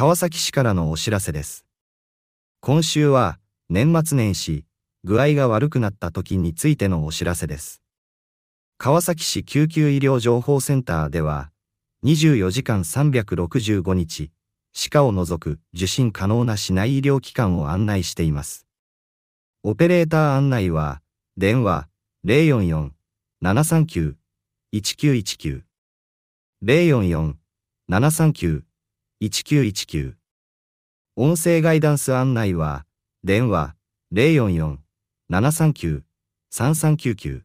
川崎市からのお知らせです。今週は年末年始、具合が悪くなった時についてのお知らせです。川崎市救急医療情報センターでは、24時間365日、歯科を除く受診可能な市内医療機関を案内しています。オペレーター案内は、電話044-739-1919 044-739-1919 1919音声ガイダンス案内は、電話044-739-3399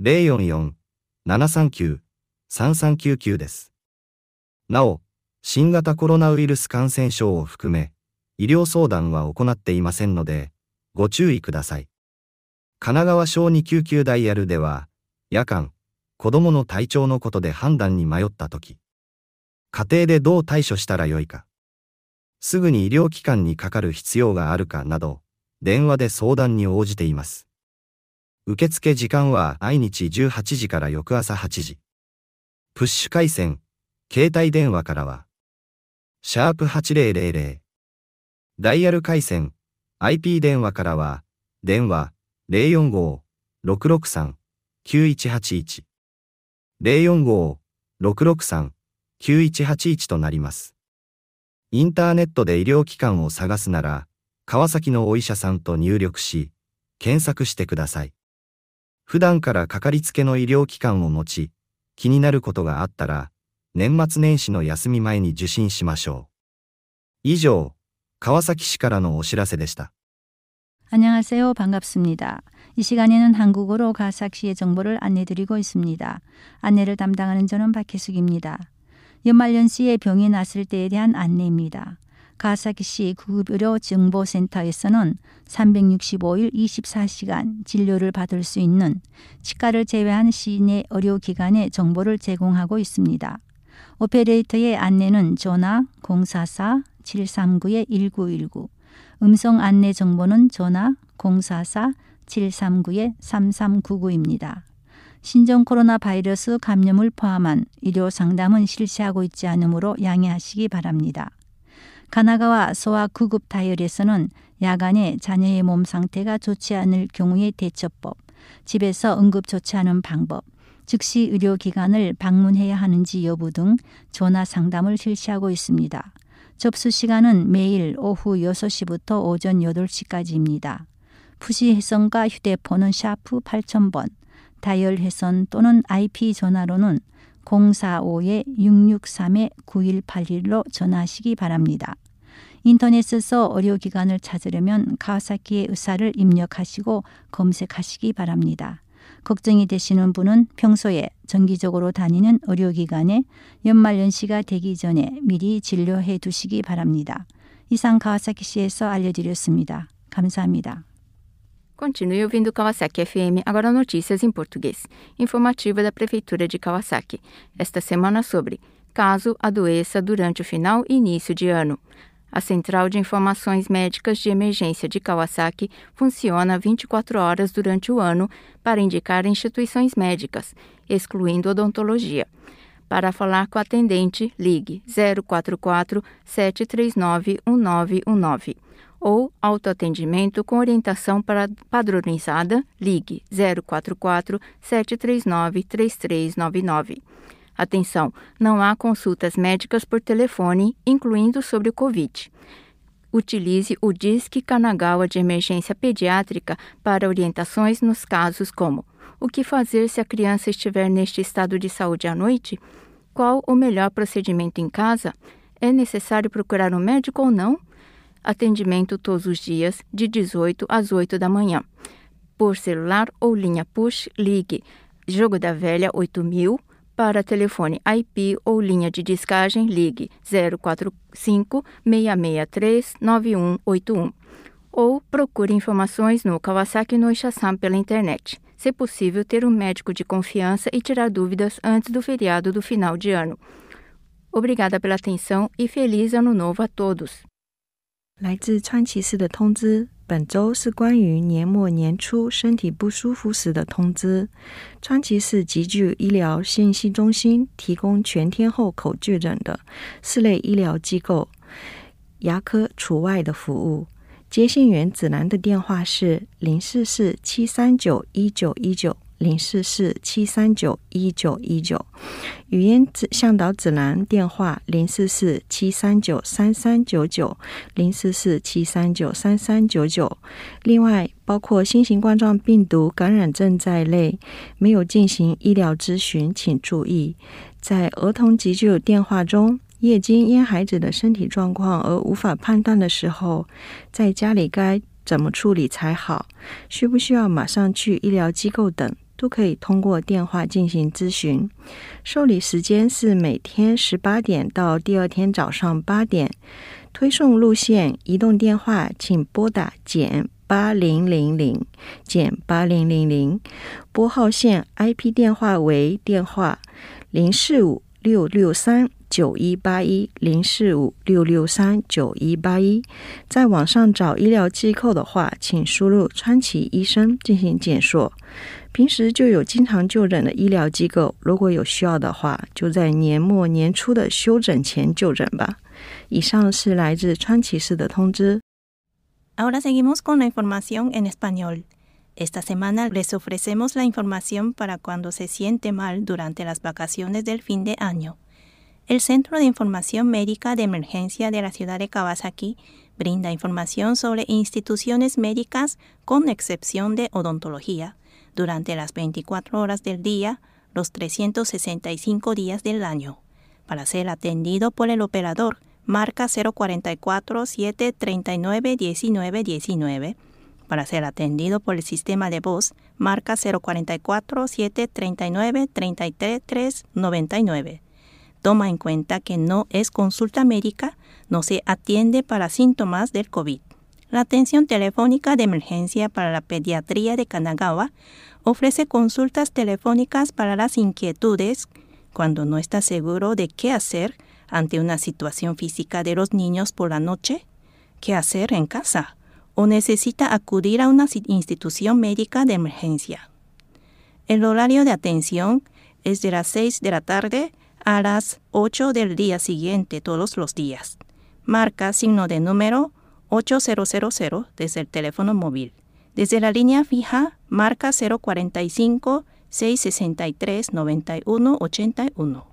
044-739-3399です。なお、新型コロナウイルス感染症を含め、医療相談は行っていませんので、ご注意ください。神奈川小児救急ダイヤルでは、夜間、子供の体調のことで判断に迷ったとき、家庭でどう対処したらよいか、すぐに医療機関にかかる必要があるかなど、電話で相談に応じています。受付時間は毎日18時から翌朝8時。プッシュ回線、携帯電話からは、シャープ8000。ダイヤル回線、IP 電話からは、電話045-663-9181。045-663-9181 となります。インターネットで医療機関を探すなら、川崎のお医者さんと入力し、検索してください。普段からかかりつけの医療機関を持ち、気になることがあったら、年末年始の休み前に受診しましょう。以上、川崎市からのお知らせでした。 안녕하세요. 반갑습니다. 이 시간에는 한국어로 가삭시의 정보를 안내드리고 있습니다. 안내를 담당하는 저는 박혜숙입니다. 연말연 시에 병이 났을 때에 대한 안내입니다. 가사키시 구급의료 정보센터에서는 365일 24시간 진료를 받을 수 있는 치과를 제외한 시내 의료기관의 정보를 제공하고 있습니다. 오페레이터의 안내는 전화 044-739-1919, 음성 안내 정보는 전화 044-739-3399입니다. 신종 코로나 바이러스 감염을 포함한 의료 상담은 실시하고 있지 않으므로 양해하시기 바랍니다. 가나가와 소아 구급 다이얼에서는 야간에 자녀의 몸 상태가 좋지 않을 경우의 대처법, 집에서 응급 조치하는 방법, 즉시 의료기관을 방문해야 하는지 여부 등 전화 상담을 실시하고 있습니다. 접수 시간은 매일 오후 6시부터 오전 8시까지입니다. 푸시 해선과 휴대폰은 샤프 8000번, 다이얼 해선 또는 IP 전화로는 045-663-9181로 전화하시기 바랍니다. 인터넷에서 의료기관을 찾으려면 가와사키의 의사를 입력하시고 검색하시기 바랍니다. 걱정이 되시는 분은 평소에 정기적으로 다니는 의료기관에 연말연시가 되기 전에 미리 진료해 두시기 바랍니다. 이상 가와사키 시에서 알려드렸습니다. 감사합니다. Continue ouvindo Kawasaki FM, agora notícias em português. Informativa da Prefeitura de Kawasaki. Esta semana sobre caso adoeça durante o final e início de ano. A Central de Informações Médicas de Emergência de Kawasaki funciona 24 horas durante o ano para indicar instituições médicas, excluindo odontologia. Para falar com a atendente, ligue 044 739 1919 ou autoatendimento com orientação padronizada, ligue 044 739 3399. Atenção, não há consultas médicas por telefone, incluindo sobre o Covid. Utilize o Disque Kanagawa de Emergência Pediátrica para orientações nos casos como o que fazer se a criança estiver neste estado de saúde à noite? Qual o melhor procedimento em casa? É necessário procurar um médico ou não? Atendimento todos os dias, de 18 às 8 da manhã. Por celular ou linha push, ligue Jogo da Velha 8000 para telefone IP ou linha de descagem, ligue 045 663 9181 ou procure informações no Kawasaki no Ishasan pela internet. Se possível, ter um médico de confiança e tirar dúvidas antes do feriado do final de ano. Obrigada pela atenção e feliz ano novo a todos! 来自川崎市的通知，本周是关于年末年初身体不舒服时的通知。川崎市急救医疗信息中心提供全天候口据诊的四类医疗机构，牙科除外的服务。接线员指南的电话是零四四七三九一九一九零四四七三九一九一九。语音指向导指南电话零四四七三九三三九九零四四七三九三三九九。另外，包括新型冠状病毒感染症在内，没有进行医疗咨询，请注意，在儿童急救电话中。夜间因孩子的身体状况而无法判断的时候，在家里该怎么处理才好？需不需要马上去医疗机构等，都可以通过电话进行咨询。受理时间是每天十八点到第二天早上八点。推送路线移动电话，请拨打减八零零零减八零零零。拨号线 IP 电话为电话零四五六六三。九一八一零四五六六三九一八一，在网上找医疗机构的话，请输入川崎医生进行检索。平时就有经常就诊的医疗机构，如果有需要的话，就在年末年初的休诊前就诊吧。以上是来自川崎市的通知。Ahora seguimos con la información en español. Esta semana les ofrecemos la información para cuando se siente mal durante las vacaciones del fin de año. El Centro de Información Médica de Emergencia de la ciudad de Kawasaki brinda información sobre instituciones médicas con excepción de odontología durante las 24 horas del día, los 365 días del año. Para ser atendido por el operador, marca 044 739 1919. Para ser atendido por el sistema de voz, marca 044 739 33399 toma en cuenta que no es consulta médica, no se atiende para síntomas del COVID. La atención telefónica de emergencia para la pediatría de Kanagawa ofrece consultas telefónicas para las inquietudes cuando no está seguro de qué hacer ante una situación física de los niños por la noche, qué hacer en casa o necesita acudir a una institución médica de emergencia. El horario de atención es de las 6 de la tarde a las 8 del día siguiente todos los días. Marca signo de número 8000 desde el teléfono móvil. Desde la línea fija, marca 045 663 9181.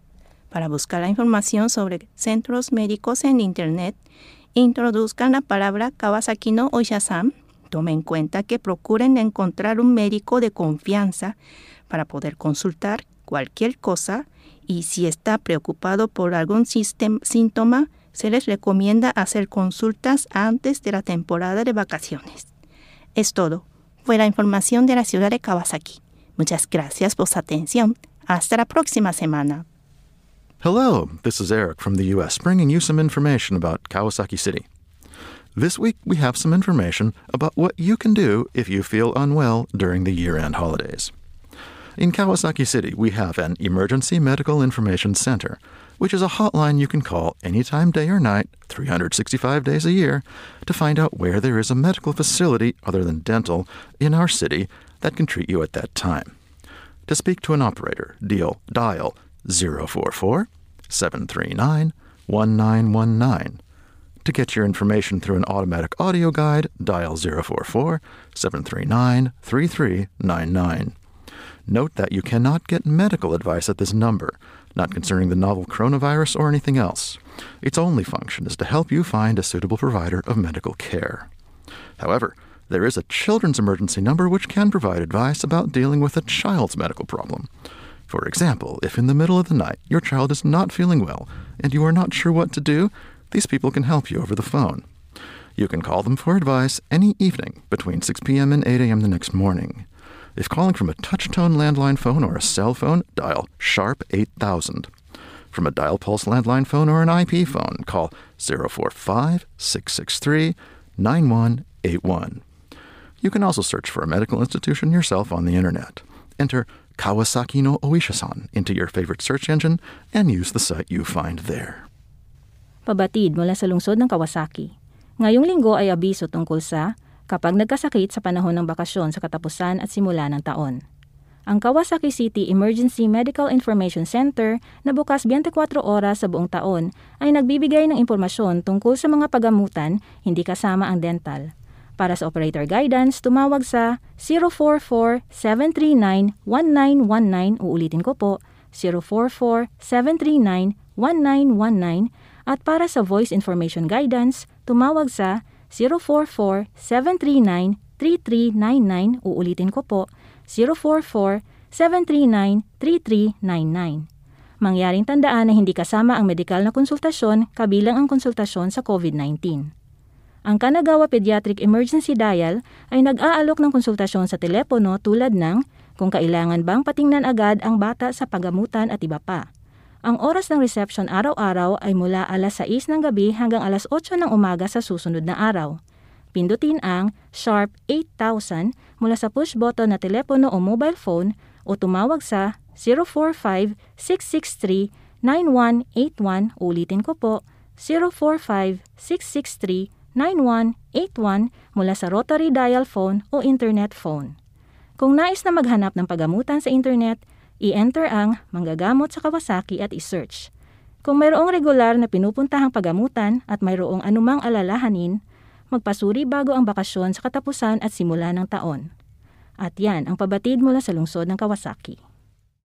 Para buscar la información sobre centros médicos en Internet, introduzcan la palabra Kawasaki no Oisha-san. Tomen en cuenta que procuren encontrar un médico de confianza para poder consultar cualquier cosa y si está preocupado por algún síntoma, se les recomienda hacer consultas antes de la temporada de vacaciones. Es todo. Fue la información de la ciudad de Kawasaki. Muchas gracias por su atención. Hasta la próxima semana. Hello, this is Eric from the U.S. bringing you some information about Kawasaki City. This week we have some information about what you can do if you feel unwell during the year end holidays. In Kawasaki City, we have an Emergency Medical Information Center, which is a hotline you can call anytime, day or night, 365 days a year, to find out where there is a medical facility other than dental in our city that can treat you at that time. To speak to an operator, deal, dial 044 739 1919. To get your information through an automatic audio guide, dial 044 739 3399. Note that you cannot get medical advice at this number, not concerning the novel coronavirus or anything else. Its only function is to help you find a suitable provider of medical care. However, there is a children's emergency number which can provide advice about dealing with a child's medical problem. For example, if in the middle of the night your child is not feeling well and you are not sure what to do, these people can help you over the phone. You can call them for advice any evening between 6 p.m. and 8 a.m. the next morning. If calling from a touch-tone landline phone or a cell phone, dial sharp 8000. From a dial pulse landline phone or an IP phone, call 045 663 9181. You can also search for a medical institution yourself on the internet. Enter Kawasaki no Oisha-san into your favorite search engine and use the site you find there. Pabatid mula sa lungsod ng Kawasaki. Ngayong linggo ay abiso tungkol sa kapag nagkasakit sa panahon ng bakasyon sa katapusan at simula ng taon. Ang Kawasaki City Emergency Medical Information Center na bukas 24 oras sa buong taon ay nagbibigay ng impormasyon tungkol sa mga pagamutan, hindi kasama ang dental. Para sa operator guidance, tumawag sa 044-739-1919, uulitin ko po, 044-739-1919 at para sa voice information guidance, tumawag sa 044-739-3399, uulitin ko po, 044-739-3399. Mangyaring tandaan na hindi kasama ang medikal na konsultasyon kabilang ang konsultasyon sa COVID-19. Ang Kanagawa Pediatric Emergency Dial ay nag-aalok ng konsultasyon sa telepono tulad ng kung kailangan bang patingnan agad ang bata sa pagamutan at iba pa. Ang oras ng reception araw-araw ay mula alas 6 ng gabi hanggang alas 8 ng umaga sa susunod na araw. Pindutin ang Sharp 8000 mula sa push button na telepono o mobile phone o tumawag sa 045-663-9181. Ulitin ko po, 045-663-9181 mula sa rotary dial phone o internet phone. Kung nais na maghanap ng pagamutan sa internet, i-enter ang manggagamot sa Kawasaki at i-search. Kung mayroong regular na pinupuntahang pagamutan at mayroong anumang alalahanin, magpasuri bago ang bakasyon sa katapusan at simula ng taon. At yan ang pabatid mula sa lungsod ng Kawasaki.